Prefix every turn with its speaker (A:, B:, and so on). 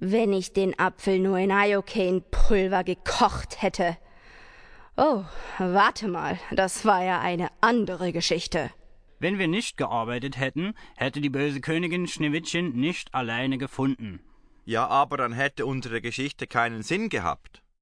A: Wenn ich den Apfel nur in Iocane-Pulver gekocht hätte. Oh, warte mal, das war ja eine andere Geschichte.
B: Wenn wir nicht gearbeitet hätten, hätte die böse Königin Schneewittchen nicht alleine gefunden.
C: Ja, aber dann hätte unsere Geschichte keinen Sinn gehabt.